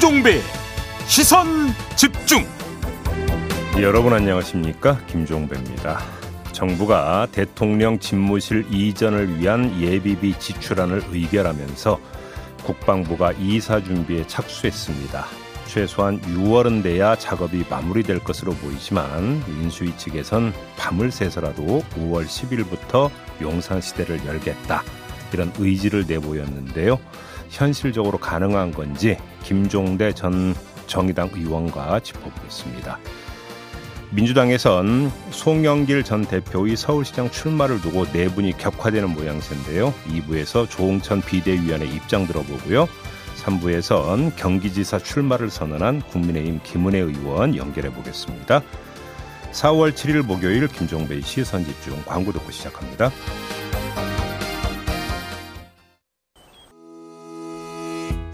김종배. 시선 집중. 여러분 안녕하십니까? 김종배입니다. 정부가 대통령 집무실 이전을 위한 예비비 지출안을 의결하면서 국방부가 이사 준비에 착수했습니다. 최소한 6월은 돼야 작업이 마무리될 것으로 보이지만 인수위 측에선 밤을 새서라도 5월 10일부터 용산시대를 열겠다. 이런 의지를 내보였는데요. 현실적으로 가능한 건지 김종대 전 정의당 의원과 짚어보겠습니다. 민주당에선 송영길 전 대표의 서울시장 출마를 두고 내분이 격화되는 모양새인데요. 2부에서 조홍천 비대위원의 입장 들어보고요. 3부에선 경기지사 출마를 선언한 국민의힘 김은혜 의원 연결해 보겠습니다. 4월 7일 목요일 김종배의 시선집중 광고 듣고 시작합니다.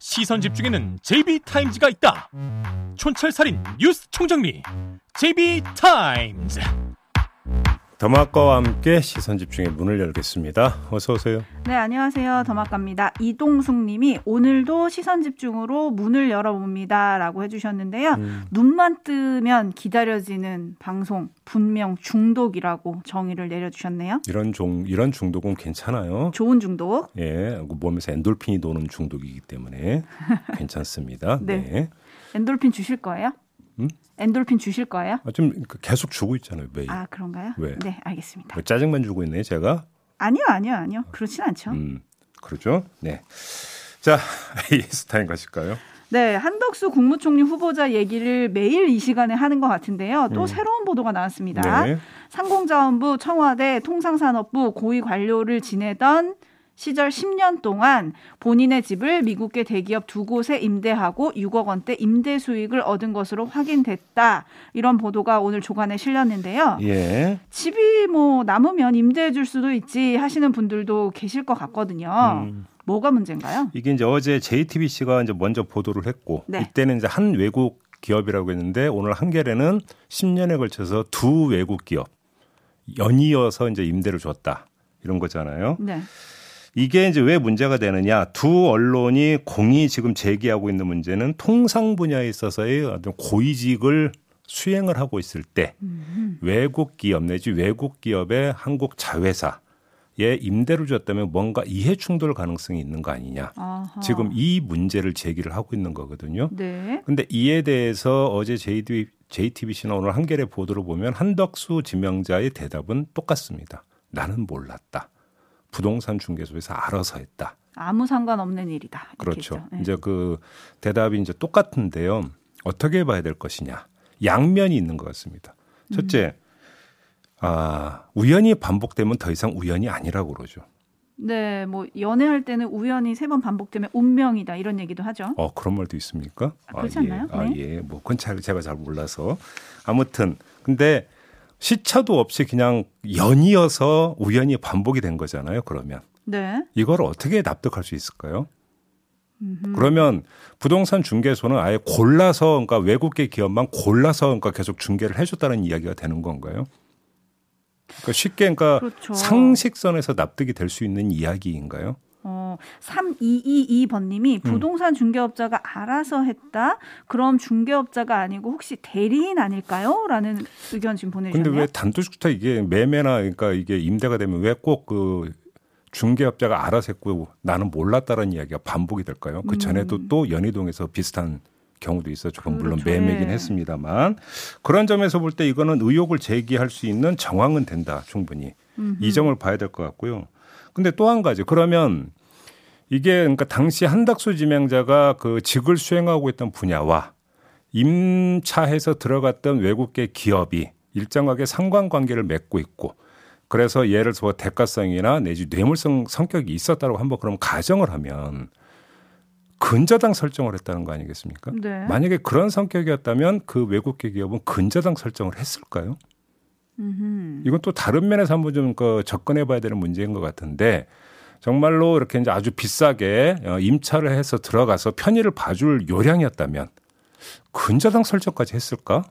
시선 집중에는 JB타임즈가 있다. 촌철살인 뉴스 총정리 JB타임즈 더마과와 함께 시선 집중의 문을 열겠습니다. 어서 오세요. 네, 안녕하세요. 더마과입니다. 이동숙 님이 오늘도 시선 집중으로 문을 열어봅니다라고 해 주셨는데요. 음. 눈만 뜨면 기다려지는 방송 분명 중독이라고 정의를 내려 주셨네요. 이런 종 이런 중독은 괜찮아요. 좋은 중독. 예, 몸에서 엔돌핀이 도는 중독이기 때문에 괜찮습니다. 네. 네. 엔돌핀 주실 거예요? 음? 엔돌핀 주실 거예요? 아, 좀 계속 주고 있잖아요, 매일. 아, 그런가요? 왜? 네, 알겠습니다. 뭐 짜증만 주고 있네, 제가? 아니요, 아니요, 아니요. 그렇진 않죠. 음, 그렇죠? 네. 자, 에이스타임 가실까요? 네, 한덕수 국무총리 후보자 얘기를 매일 이 시간에 하는 것 같은데요. 또 음. 새로운 보도가 나왔습니다. 네. 상공자원부, 청와대, 통상산업부 고위 관료를 지내던 시절 10년 동안 본인의 집을 미국계 대기업 두 곳에 임대하고 6억 원대 임대 수익을 얻은 것으로 확인됐다. 이런 보도가 오늘 조간에 실렸는데요. 예. 집이 뭐 남으면 임대해 줄 수도 있지 하시는 분들도 계실 것 같거든요. 음. 뭐가 문제인가요? 이게 이제 어제 JTBC가 이제 먼저 보도를 했고 네. 이때는 이제 한 외국 기업이라고 했는데 오늘 한겨레는 10년에 걸쳐서 두 외국 기업 연이어서 이제 임대를 줬다. 이런 거잖아요. 네. 이게 이제 왜 문제가 되느냐. 두 언론이 공이 지금 제기하고 있는 문제는 통상 분야에 있어서의 어떤 고위직을 수행을 하고 있을 때 음. 외국 기업 내지 외국 기업의 한국 자회사 에 임대를 줬다면 뭔가 이해 충돌 가능성이 있는 거 아니냐. 아하. 지금 이 문제를 제기를 하고 있는 거거든요. 네. 근데 이에 대해서 어제 JTB, JTBC나 오늘 한겨레 보도를 보면 한덕수 지명자의 대답은 똑같습니다. 나는 몰랐다. 부동산 중개소에서 알아서 했다. 아무 상관없는 일이다. 그렇죠. 네. 이제 그 대답이 이제 똑같은데요. 어떻게 봐야 될 것이냐. 양면이 있는 것 같습니다. 첫째, 음. 아, 우연히 반복되면 더 이상 우연이 아니라고 그러죠. 네, 뭐 연애할 때는 우연히 세 번 반복되면 운명이다 이런 얘기도 하죠. 어 그런 말도 있습니까? 아, 그렇지 아, 않나요? 예. 아, 네. 예, 뭐 그건 잘 제가 잘 몰라서 아무튼 근데 시차도 없이 그냥 연이어서 우연히 반복이 된 거잖아요. 그러면 네. 이걸 어떻게 납득할 수 있을까요? 음흠. 그러면 부동산 중개소는 아예 골라서 그러니까 외국계 기업만 골라서 그러니까 계속 중개를 해줬다는 이야기가 되는 건가요? 그러니까 쉽게 그러니까 그렇죠. 상식선에서 납득이 될 수 있는 이야기인가요? 어, 3222번님이 음. 부동산 중개업자가 알아서 했다? 그럼 중개업자가 아니고 혹시 대리인 아닐까요? 라는 의견 지금 보내주셨네요. 근데 왜 단도직입 이게 매매나 그러니까 이게 임대가 되면 왜 꼭 그 중개업자가 알아서 했고 나는 몰랐다는 이야기가 반복이 될까요? 그 전에도 음. 또 연희동에서 비슷한 경우도. 그건 물론 그렇죠. 매매긴 네. 했습니다만 그런 점에서 볼 때 이거는 의혹을 제기할 수 있는 정황은 된다. 충분히. 음흠. 이 점을 봐야 될 것 같고요. 근데 또 한 가지 그러면 이게 그러니까 당시 한덕수 지명자가 그 직을 수행하고 있던 분야와 임차해서 들어갔던 외국계 기업이 일정하게 상관관계를 맺고 있고 그래서 예를 들어 대가성이나 내지 뇌물성 성격이 있었다고 한번 그럼 가정을 하면 근저당 설정을 했다는 거 아니겠습니까? 네. 만약에 그런 성격이었다면 그 외국계 기업은 근저당 설정을 했을까요? 음흠. 이건 또 다른 면에서 한번 좀 그 접근해 봐야 되는 문제인 것 같은데 정말로 이렇게 이제 아주 비싸게 어, 임차를 해서 들어가서 편의를 봐줄 요량이었다면 근저당 설정까지 했을까?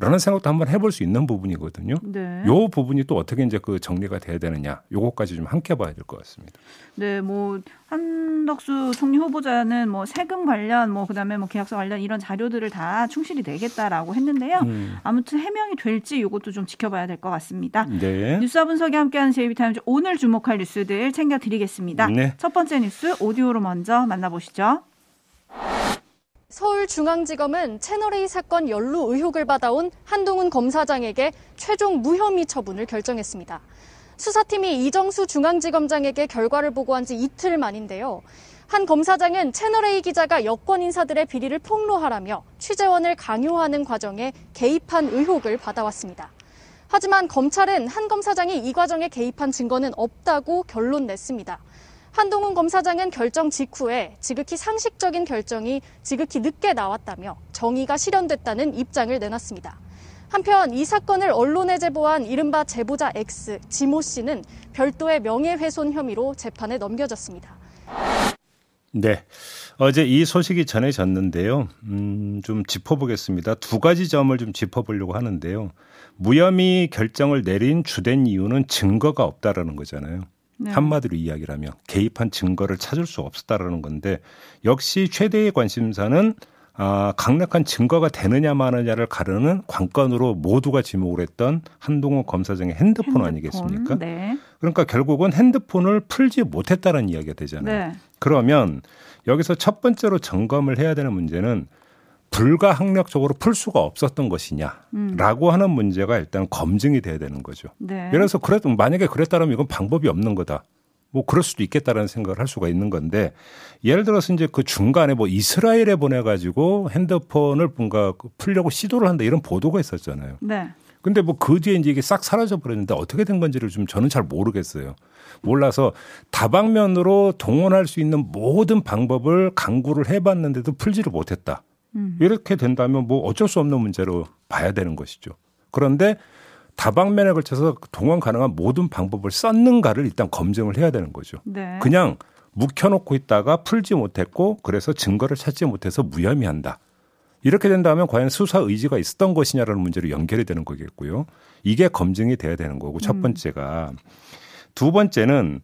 라는 생각도 한번 해볼 수 있는 부분이거든요. 네. 요 부분이 또 어떻게 이제 그 정리가 돼야 되느냐, 요거까지 좀 함께 봐야 될 것 같습니다. 네, 뭐 한덕수 총리 후보자는 뭐 세금 관련, 뭐 그다음에 뭐 계약서 관련 이런 자료들을 다 충실히 내겠다라고 했는데요. 음. 아무튼 해명이 될지 이것도 좀 지켜봐야 될 것 같습니다. 네. 뉴스와 분석이 함께하는 제이비타임즈 오늘 주목할 뉴스들 챙겨드리겠습니다. 네. 첫 번째 뉴스 오디오로 먼저 만나보시죠. 서울중앙지검은 채널A 사건 연루 의혹을 받아온 한동훈 검사장에게 최종 무혐의 처분을 결정했습니다. 수사팀이 이정수 중앙지검장에게 결과를 보고한 지 이틀 만인데요. 한 검사장은 채널A 기자가 여권 인사들의 비리를 폭로하라며 취재원을 강요하는 과정에 개입한 의혹을 받아왔습니다. 하지만 검찰은 한 검사장이 이 과정에 개입한 증거는 없다고 결론 냈습니다. 한동훈 검사장은 결정 직후에 지극히 상식적인 결정이 지극히 늦게 나왔다며 정의가 실현됐다는 입장을 내놨습니다. 한편 이 사건을 언론에 제보한 이른바 제보자 X, 지모 씨는 별도의 명예훼손 혐의로 재판에 넘겨졌습니다. 네. 어제 이 소식이 전해졌는데요. 음, 좀 짚어보겠습니다. 두 가지 점을 좀 짚어보려고 하는데요. 무혐의 결정을 내린 주된 이유는 증거가 없다라는 거잖아요. 네. 한마디로 이야기라면 개입한 증거를 찾을 수 없었다라는 건데 역시 최대의 관심사는 아, 강력한 증거가 되느냐 마느냐를 가르는 관건으로 모두가 지목을 했던 한동훈 검사장의 핸드폰, 핸드폰 아니겠습니까? 네. 그러니까 결국은 핸드폰을 풀지 못했다는 이야기가 되잖아요. 네. 그러면 여기서 첫 번째로 점검을 해야 되는 문제는 불가항력적으로 풀 수가 없었던 것이냐라고 음. 하는 문제가 일단 검증이 돼야 되는 거죠. 네. 예를 들어서 그래도 만약에 그랬다면 이건 방법이 없는 거다. 뭐 그럴 수도 있겠다라는 생각을 할 수가 있는 건데 예를 들어서 이제 그 중간에 뭐 이스라엘에 보내 가지고 핸드폰을 뭔가 풀려고 시도를 한다 이런 보도가 있었잖아요. 네. 근데 뭐 그 뒤에 이제 이게 싹 사라져 버렸는데 어떻게 된 건지를 좀 저는 잘 모르겠어요. 몰라서 다방면으로 동원할 수 있는 모든 방법을 강구를 해봤는데도 풀지를 못했다. 음. 이렇게 된다면 뭐 어쩔 수 없는 문제로 봐야 되는 것이죠. 그런데 다방면에 걸쳐서 동원 가능한 모든 방법을 썼는가를 일단 검증을 해야 되는 거죠. 네. 그냥 묵혀놓고 있다가 풀지 못했고 그래서 증거를 찾지 못해서 무혐의한다. 이렇게 된다면 과연 수사 의지가 있었던 것이냐라는 문제로 연결이 되는 거겠고요. 이게 검증이 돼야 되는 거고 첫 음. 번째가 두 번째는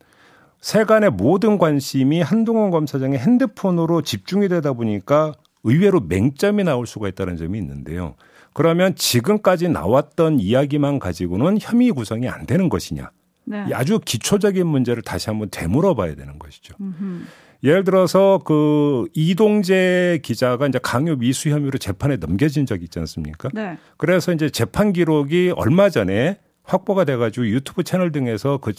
세간의 모든 관심이 한동훈 검사장의 핸드폰으로 집중이 되다 보니까 의외로 맹점이 나올 수가 있다는 점이 있는데요. 그러면 지금까지 나왔던 이야기만 가지고는 혐의 구성이 안 되는 것이냐. 네. 아주 기초적인 문제를 다시 한번 되물어 봐야 되는 것이죠. 음흠. 예를 들어서 그 이동재 기자가 이제 강요 미수 혐의로 재판에 넘겨진 적이 있지 않습니까? 네. 그래서 이제 재판 기록이 얼마 전에 확보가 돼가지고 유튜브 채널 등에서 그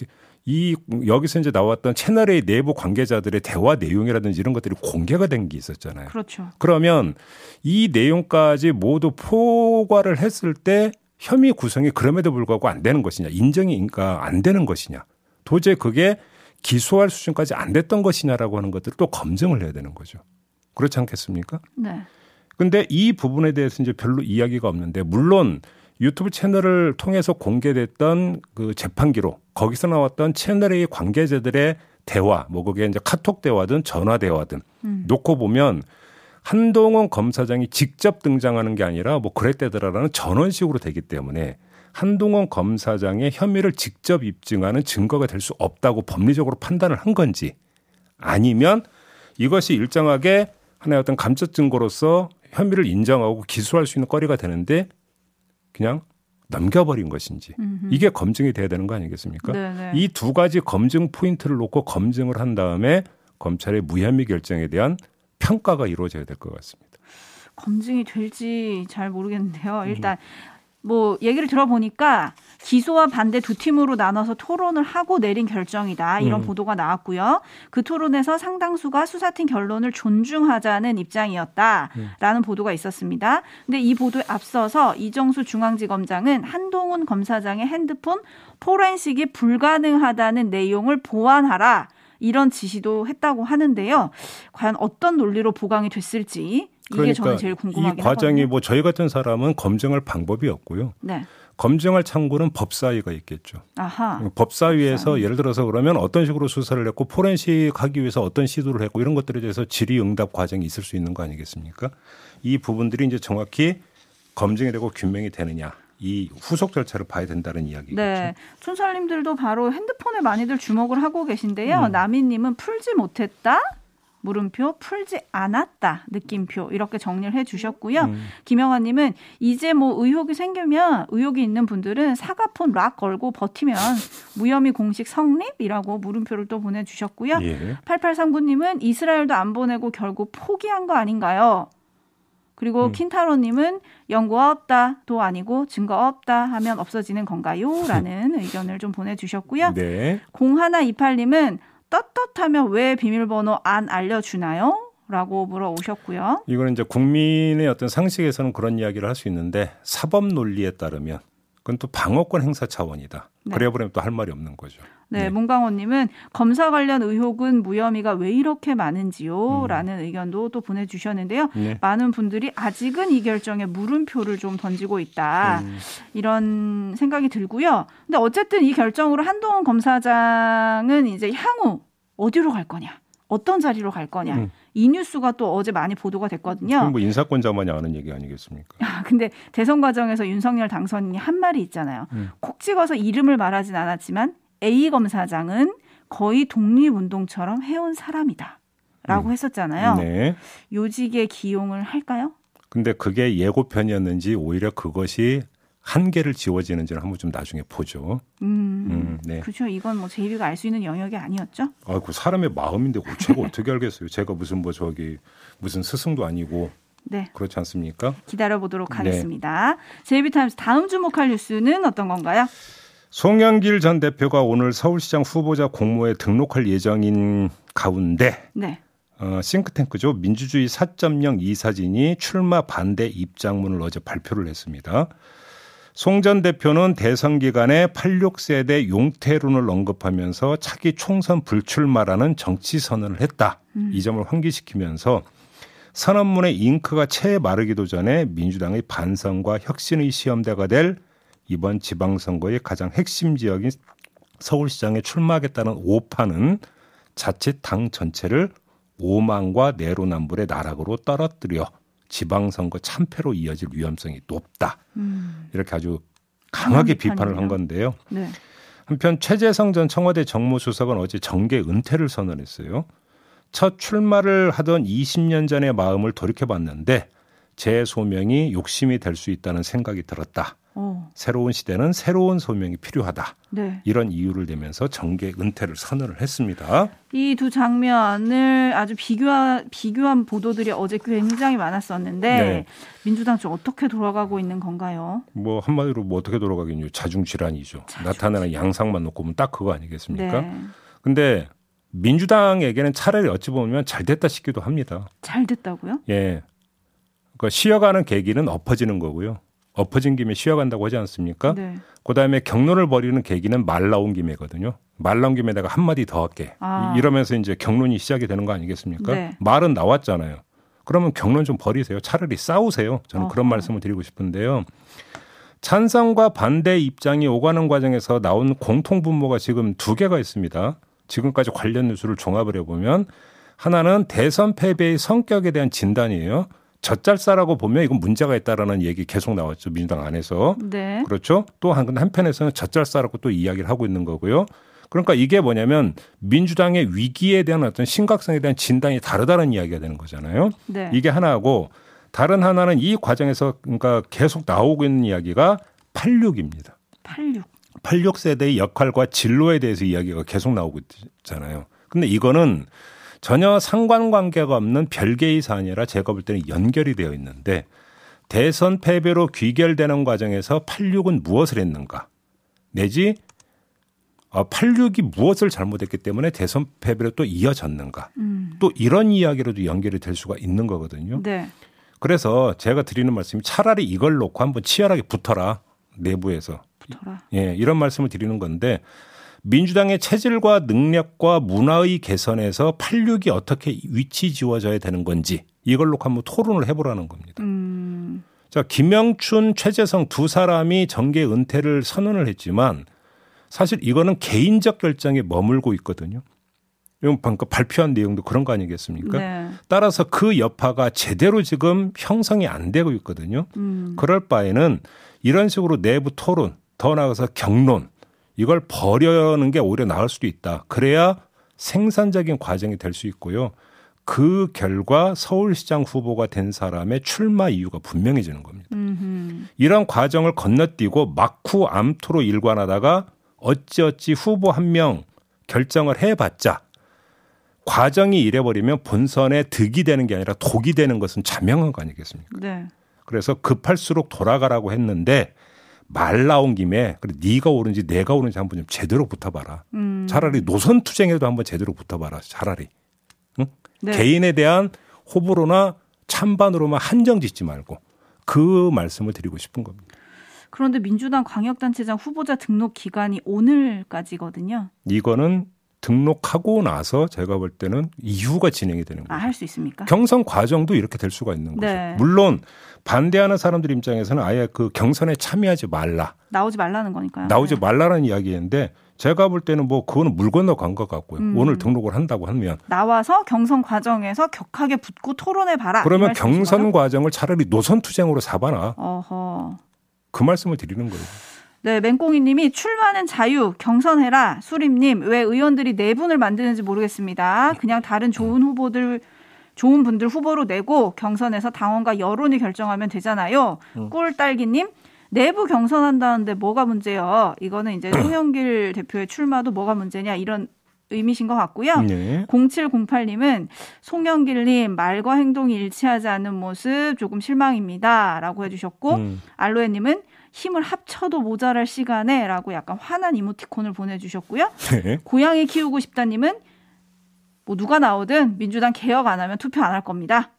이 여기서 이제 나왔던 채널의 내부 관계자들의 대화 내용이라든지 이런 것들이 공개가 된 게 있었잖아요. 그렇죠. 그러면 이 내용까지 모두 포괄을 했을 때 혐의 구성이 그럼에도 불구하고 안 되는 것이냐, 인정이 그러니까 안 되는 것이냐, 도저히 그게 기소할 수준까지 안 됐던 것이냐라고 하는 것들을 또 검증을 해야 되는 거죠. 그렇지 않겠습니까? 네. 근데 이 부분에 대해서 이제 별로 이야기가 없는데 물론 유튜브 채널을 통해서 공개됐던 그 재판 기록 거기서 나왔던 채널의 관계자들의 대화 뭐 그게 이제 카톡 대화든 전화 대화든 음. 놓고 보면 한동훈 검사장이 직접 등장하는 게 아니라 뭐 그랬대더라라는 전원식으로 되기 때문에 한동훈 검사장의 혐의를 직접 입증하는 증거가 될 수 없다고 법리적으로 판단을 한 건지 아니면 이것이 일정하게 하나의 어떤 감적 증거로서 혐의를 인정하고 기소할 수 있는 거리가 되는데 그냥 넘겨버린 것인지 음흠. 이게 검증이 돼야 되는 거 아니겠습니까? 이 두 가지 검증 포인트를 놓고 검증을 한 다음에 검찰의 무혐의 결정에 대한 평가가 이루어져야 될 것 같습니다. 검증이 될지 잘 모르겠는데요. 일단 음. 뭐 얘기를 들어보니까 기소와 반대 두 팀으로 나눠서 토론을 하고 내린 결정이다. 이런 음. 보도가 나왔고요. 그 토론에서 상당수가 수사팀 결론을 존중하자는 입장이었다라는 음. 보도가 있었습니다. 근데 이 보도에 앞서서 이정수 중앙지검장은 한동훈 검사장의 핸드폰 포렌식이 불가능하다는 내용을 보완하라. 이런 지시도 했다고 하는데요. 과연 어떤 논리로 보강이 됐을지 그러니까 저는 제일 궁금하긴 이 과정이 하거든요. 뭐 저희 같은 사람은 검증할 방법이 없고요. 네. 검증할 창구는 법사위가 있겠죠. 아하. 법사위에서 법사위. 예를 들어서 그러면 어떤 식으로 수사를 했고 포렌식 하기 위해서 어떤 시도를 했고 이런 것들에 대해서 질의응답 과정이 있을 수 있는 거 아니겠습니까? 이 부분들이 이제 정확히 검증이 되고 규명이 되느냐 이 후속 절차를 봐야 된다는 이야기겠죠. 네. 촌철님들도 바로 핸드폰에 많이들 주목을 하고 계신데요. 음. 나미님은 풀지 못했다. 물음표 풀지 않았다 느낌표 이렇게 정리를 해주셨고요. 음. 김영아님은 이제 뭐 의혹이 생기면 의혹이 있는 분들은 사과폰 락 걸고 버티면 무혐의 공식 성립이라고 물음표를 또 보내주셨고요. 예. 8839님은 이스라엘도 안 보내고 결국 포기한 거 아닌가요? 그리고 음. 킨타로님은 연고 없다 도 아니고 증거 없다 하면 없어지는 건가요? 라는 의견을 좀 보내주셨고요. 네. 0128님은 떳떳하면 왜 비밀번호 안 알려주나요? 라고 물어오셨고요. 이거는 이제 국민의 어떤 상식에서는 그런 이야기를 할 수 있는데 사법 논리에 따르면 그건 또 방어권 행사 차원이다. 네. 그래 버리면 또 할 말이 없는 거죠. 네, 네. 문광호님은 검사 관련 의혹은 무혐의가 왜 이렇게 많은지요? 음. 라는 의견도 또 보내주셨는데요. 네. 많은 분들이 아직은 이 결정에 물음표를 좀 던지고 있다. 음. 이런 생각이 들고요. 근데 어쨌든 이 결정으로 한동훈 검사장은 이제 향후 어디로 갈 거냐? 어떤 자리로 갈 거냐? 음. 이 뉴스가 또 어제 많이 보도가 됐거든요. 뭐 인사권자만이 아는 얘기 아니겠습니까? 아, 근데 대선 과정에서 윤석열 당선인이 한 말이 있잖아요. 음. 콕 찍어서 이름을 말하진 않았지만 A 검사장은 거의 독립운동처럼 해온 사람이다. 라고 음. 했었잖아요. 네. 요직에 기용을 할까요? 근데 그게 예고편이었는지 오히려 그것이 한계를 지워지는지는 한번 좀 나중에 보죠. 음, 음, 네. 그렇죠. 이건 뭐 JB가 알 수 있는 영역이 아니었죠. 아, 그 사람의 마음인데 그 제가 어떻게 알겠어요? 제가 무슨 뭐 저기 무슨 스승도 아니고 네, 그렇지 않습니까? 기다려 보도록 네. 하겠습니다. JB 타임스 다음 주목할 뉴스는 어떤 건가요? 송영길 전 대표가 오늘 서울시장 후보자 공모에 등록할 예정인 가운데 네, 어, 싱크탱크죠 민주주의 4.0 이사진이 출마 반대 입장문을 어제 발표를 했습니다. 송 전 대표는 대선 기간에 86세대 용태론을 언급하면서 차기 총선 불출마라는 정치 선언을 했다. 이 점을 환기시키면서 선언문의 잉크가 채 마르기도 전에 민주당의 반성과 혁신의 시험대가 될 이번 지방선거의 가장 핵심 지역인 서울시장에 출마하겠다는 오파는 자칫 당 전체를 오만과 내로남불의 나락으로 떨어뜨려 지방선거 참패로 이어질 위험성이 높다. 음, 이렇게 아주 강하게 비판을 한. 건데요. 네, 한편 최재성 전 청와대 정무수석은 어제 정계 은퇴를 선언했어요. 첫 출마를 하던 20년 전의 마음을 돌이켜봤는데 제 소명이 욕심이 될 수 있다는 생각이 들었다. 오, 새로운 시대는 새로운 소명이 필요하다. 네. 이런 이유를 대면서 정계 은퇴를 선언을 했습니다. 이 두 장면을 아주 비교한, 비교한 보도들이 어제 굉장히 많았었는데 네. 민주당 쪽 어떻게 돌아가고 있는 건가요? 뭐 한마디로 뭐 어떻게 돌아가겠냐 자중 질환이죠. 나타나는 양상만 놓고 보면 딱 그거 아니겠습니까? 네, 근데 민주당에게는 차라리 어찌 보면 잘 됐다 싶기도 합니다. 잘 됐다고요? 예. 그러니까 쉬어가는 계기는 엎어지는 거고요. 엎어진 김에 쉬어간다고 하지 않습니까? 네. 그다음에 경론을 벌이는 계기는 말 나온 김에거든요. 말 나온 김에 내가 한 마디 더 할게. 아. 이- 이러면서 이제 경론이 시작이 되는 거 아니겠습니까? 네. 말은 나왔잖아요. 그러면 경론 좀 버리세요. 차라리 싸우세요. 저는 그런 어허. 말씀을 드리고 싶은데요. 찬성과 반대 입장이 오가는 과정에서 나온 공통 분모가 지금 두 개가 있습니다. 지금까지 관련 뉴스를 종합을 해보면 하나는 대선 패배의 성격에 대한 진단이에요. 젖잘싸라고 보면 이건 문제가 있다라는 얘기 계속 나왔죠 민주당 안에서 네. 그렇죠. 또 한, 한편에서는 젖잘싸라고 또 이야기를 하고 있는 거고요. 그러니까 이게 뭐냐면 민주당의 위기에 대한 어떤 심각성에 대한 진단이 다르다는 이야기가 되는 거잖아요. 네. 이게 하나고 다른 하나는 이 과정에서 그러니까 계속 나오고 있는 이야기가 86입니다. 86. 86세대의 역할과 진로에 대해서 이야기가 계속 나오고 있잖아요. 근데 이거는 전혀 상관관계가 없는 별개의 사안이라 제가 볼 때는 연결이 되어 있는데 대선 패배로 귀결되는 과정에서 86은 무엇을 했는가 내지 86이 무엇을 잘못했기 때문에 대선 패배로 또 이어졌는가 음. 또 이런 이야기로도 연결이 될 수가 있는 거거든요. 네. 그래서 제가 드리는 말씀이 차라리 이걸 놓고 한번 치열하게 붙어라 내부에서 붙어라. 예, 이런 말씀을 드리는 건데 민주당의 체질과 능력과 문화의 개선에서 86이 어떻게 위치 지워져야 되는 건지 이걸 놓고 한번 토론을 해보라는 겁니다. 음. 자, 김영춘, 최재성 두 사람이 정계 은퇴를 선언을 했지만 사실 이거는 개인적 결정에 머물고 있거든요. 이건 방금 발표한 내용도 그런 거 아니겠습니까? 네. 따라서 그 여파가 제대로 지금 형성이 안 되고 있거든요. 음. 그럴 바에는 이런 식으로 내부 토론, 더 나아가서 경론, 이걸 버려는 게 오히려 나을 수도 있다. 그래야 생산적인 과정이 될 수 있고요. 그 결과 서울시장 후보가 된 사람의 출마 이유가 분명해지는 겁니다. 음흠. 이런 과정을 건너뛰고 막후 암투로 일관하다가 어찌어찌 후보 한 명 결정을 해봤자 과정이 이래버리면 본선에 득이 되는 게 아니라 독이 되는 것은 자명한 거 아니겠습니까? 네. 그래서 급할수록 돌아가라고 했는데 말 나온 김에 그래 네가 오른지 내가 오른지 한번 좀 제대로 붙어봐라. 음. 차라리 노선 투쟁에도 한번 제대로 붙어봐라. 차라리 응? 네. 개인에 대한 호불호나 찬반으로만 한정 짓지 말고 그 말씀을 드리고 싶은 겁니다. 그런데 민주당 광역단체장 후보자 등록 기간이 오늘까지거든요. 이거는 등록하고 나서 제가 볼 때는 이후가 진행이 되는 거예요. 아, 할 수 있습니까? 경선 과정도 이렇게 될 수가 있는 거죠. 네. 물론 반대하는 사람들 입장에서는 아예 그 경선에 참여하지 말라. 나오지 말라는 거니까요. 나오지 네. 말라는 이야기인데 제가 볼 때는 뭐 그거는 물 건너 간 것 같고요. 음. 오늘 등록을 한다고 하면 나와서 경선 과정에서 격하게 붙고 토론해 봐라. 그러면 경선 과정을 차라리 노선 투쟁으로 사봐라. 어허. 그 말씀을 드리는 거예요. 네, 맹꽁이님이 출마는 자유, 경선해라. 수림님, 왜 의원들이 네 분을 만드는지 모르겠습니다. 그냥 다른 좋은 후보들, 좋은 분들 후보로 내고 경선에서 당원과 여론이 결정하면 되잖아요. 음. 꿀딸기님, 내부 경선한다는데 뭐가 문제요? 이거는 이제 송영길 대표의 출마도 뭐가 문제냐 이런 의미신 것 같고요. 네. 0708님은 송영길님 말과 행동이 일치하지 않는 모습 조금 실망입니다 라고 해주셨고 음. 알로에님은 힘을 합쳐도 모자랄 시간에 라고 약간 화난 이모티콘을 보내주셨고요. 네. 고양이 키우고 싶다님은 뭐 누가 나오든 민주당 개혁 안 하면 투표 안 할 겁니다.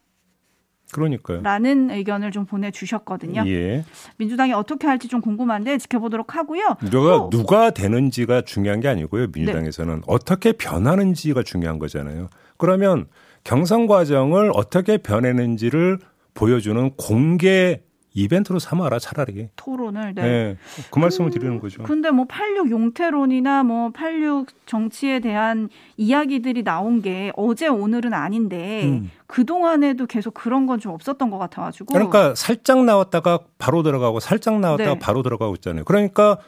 그러니까요. 라는 의견을 좀 보내주셨거든요. 예. 민주당이 어떻게 할지 좀 궁금한데 지켜보도록 하고요. 누가, 누가 되는지가 중요한 게 아니고요. 민주당에서는 네. 어떻게 변하는지가 중요한 거잖아요. 그러면 경선 과정을 어떻게 변했는지를 보여주는 공개 이벤트로 삼아라 차라리. 토론을. 네. 네. 그 말씀을 드리는 거죠. 근데 뭐 86 용태론이나 뭐 86 정치에 대한 이야기들이 나온 게 어제 오늘은 아닌데 음. 그 동안에도 계속 그런 건 좀 없었던 것 같아가지고. 그러니까 살짝 나왔다가 바로 들어가고 살짝 나왔다가 네. 바로 들어가고 있잖아요. 그러니까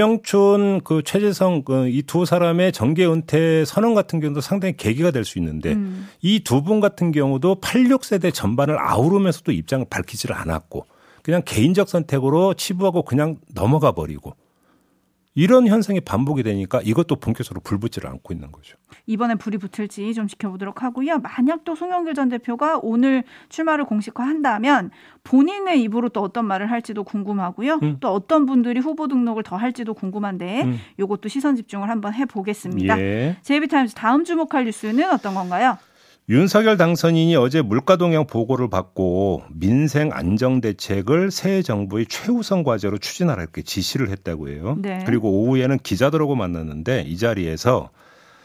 김영춘 그 최재성 그 이 두 사람의 정계 은퇴 선언 같은 경우도 상당히 계기가 될 수 있는데 음. 이두 분 같은 경우도 86세대 전반을 아우르면서도 입장을 밝히지를 않았고 그냥 개인적 선택으로 치부하고 그냥 넘어가 버리고 이런 현상이 반복이 되니까 이것도 본격적으로 불붙지를 않고 있는 거죠. 이번에 불이 붙을지 좀 지켜보도록 하고요. 만약 또 송영길 전 대표가 오늘 출마를 공식화한다면 본인의 입으로 또 어떤 말을 할지도 궁금하고요. 음. 또 어떤 분들이 후보 등록을 더 할지도 궁금한데 음. 이것도 시선 집중을 한번 해보겠습니다. 예. 제이비타임즈 다음 주목할 뉴스는 어떤 건가요? 윤석열 당선인이 어제 물가 동향 보고를 받고 민생 안정 대책을 새 정부의 최우선 과제로 추진하라 이렇게 지시를 했다고 해요. 네. 그리고 오후에는 기자들하고 만났는데 이 자리에서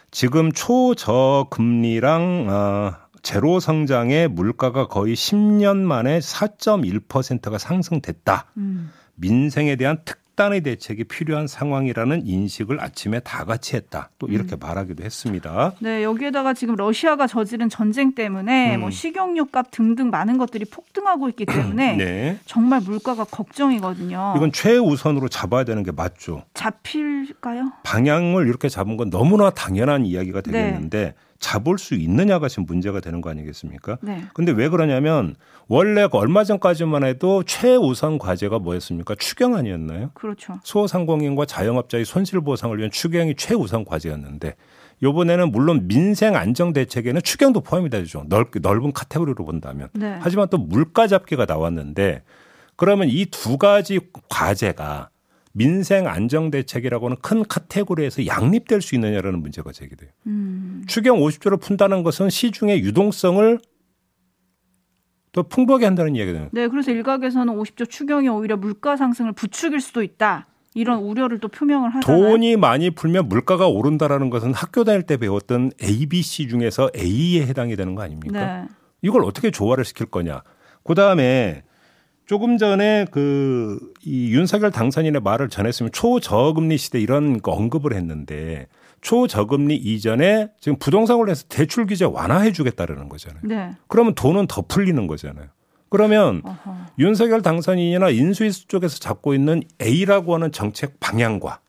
지금 초저금리랑 어, 제로 성장의 물가가 거의 10년 만에 4.1%가 상승됐다. 음. 민생에 대한 특 특단의 대책이 필요한 상황이라는 인식을 아침에 다 같이 했다. 또 이렇게 음. 말하기도 했습니다. 네, 여기에다가 지금 러시아가 저지른 전쟁 때문에 음. 뭐 식용유 값 등등 많은 것들이 폭등하고 있기 때문에 네. 정말 물가가 걱정이거든요. 이건 최우선으로 잡아야 되는 게 맞죠. 잡힐까요? 방향을 이렇게 잡은 건 너무나 당연한 이야기가 되겠는데 네. 잡을 수 있느냐가 지금 문제가 되는 거 아니겠습니까? 네. 근데 왜 그러냐면 원래 그 얼마 전까지만 해도 최우선 과제가 뭐였습니까? 추경 아니었나요? 그렇죠. 소상공인과 자영업자의 손실 보상을 위한 추경이 최우선 과제였는데 요번에는 물론 민생 안정 대책에는 추경도 포함이 되죠. 넓, 넓은 카테고리로 본다면. 네. 하지만 또 물가 잡기가 나왔는데 그러면 이 두 가지 과제가 민생 안정 대책이라고는 큰 카테고리에서 양립될 수 있느냐라는 문제가 제기돼요. 음. 추경 50조를 푼다는 것은 시중의 유동성을 더 풍부하게 한다는 이야기잖아요. 네, 그래서 일각에서는 50조 추경이 오히려 물가 상승을 부추길 수도 있다. 이런 우려를 또 표명을 하잖아요. 돈이 많이 풀면 물가가 오른다라는 것은 학교 다닐 때 배웠던 A, B, C 중에서 A에 해당이 되는 거 아닙니까? 네. 이걸 어떻게 조화를 시킬 거냐. 그 다음에 조금 전에 그 이 윤석열 당선인의 말을 전했으면 초저금리 시대 이런 거 언급을 했는데 초저금리 이전에 지금 부동산 관련해서 대출 규제 완화해 주겠다라는 거잖아요. 네. 그러면 돈은 더 풀리는 거잖아요. 그러면 어허. 윤석열 당선인이나 인수위수 쪽에서 잡고 있는 A라고 하는 정책 방향과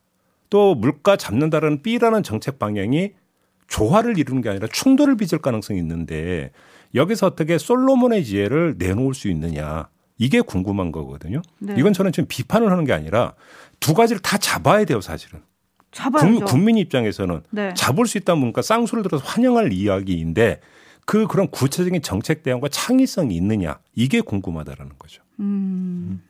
또 물가 잡는다라는 B라는 정책 방향이 조화를 이루는 게 아니라 충돌을 빚을 가능성이 있는데 여기서 어떻게 솔로몬의 지혜를 내놓을 수 있느냐 이게 궁금한 거거든요. 네. 이건 저는 지금 비판을 하는 게 아니라 두 가지를 다 잡아야 돼요, 사실은. 잡아야죠. 국, 민 입장에서는 네. 잡을 수 있다면 뭔가 쌍수를 들어서 환영할 이야기인데 그 그런 구체적인 정책 대응과 창의성이 있느냐 이게 궁금하다라는 거죠. 음.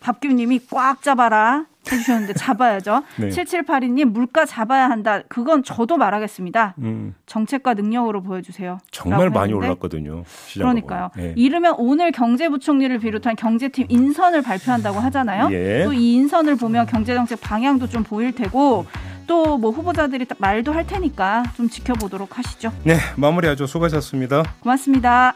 밥규님이 꽉 잡아라 해주셨는데 잡아야죠. 네. 7782님 물가 잡아야 한다. 그건 저도 말하겠습니다. 음, 정책과 능력으로 보여주세요. 정말 많이 올랐거든요. 그러니까요. 예. 이르면 오늘 경제부총리를 비롯한 경제팀 인선을 발표한다고 하잖아요. 예. 또이 인선을 보면 경제정책 방향도 좀 보일 테고 또 뭐 후보자들이 말도 할 테니까 좀 지켜보도록 하시죠. 네, 마무리하죠. 수고하셨습니다. 고맙습니다.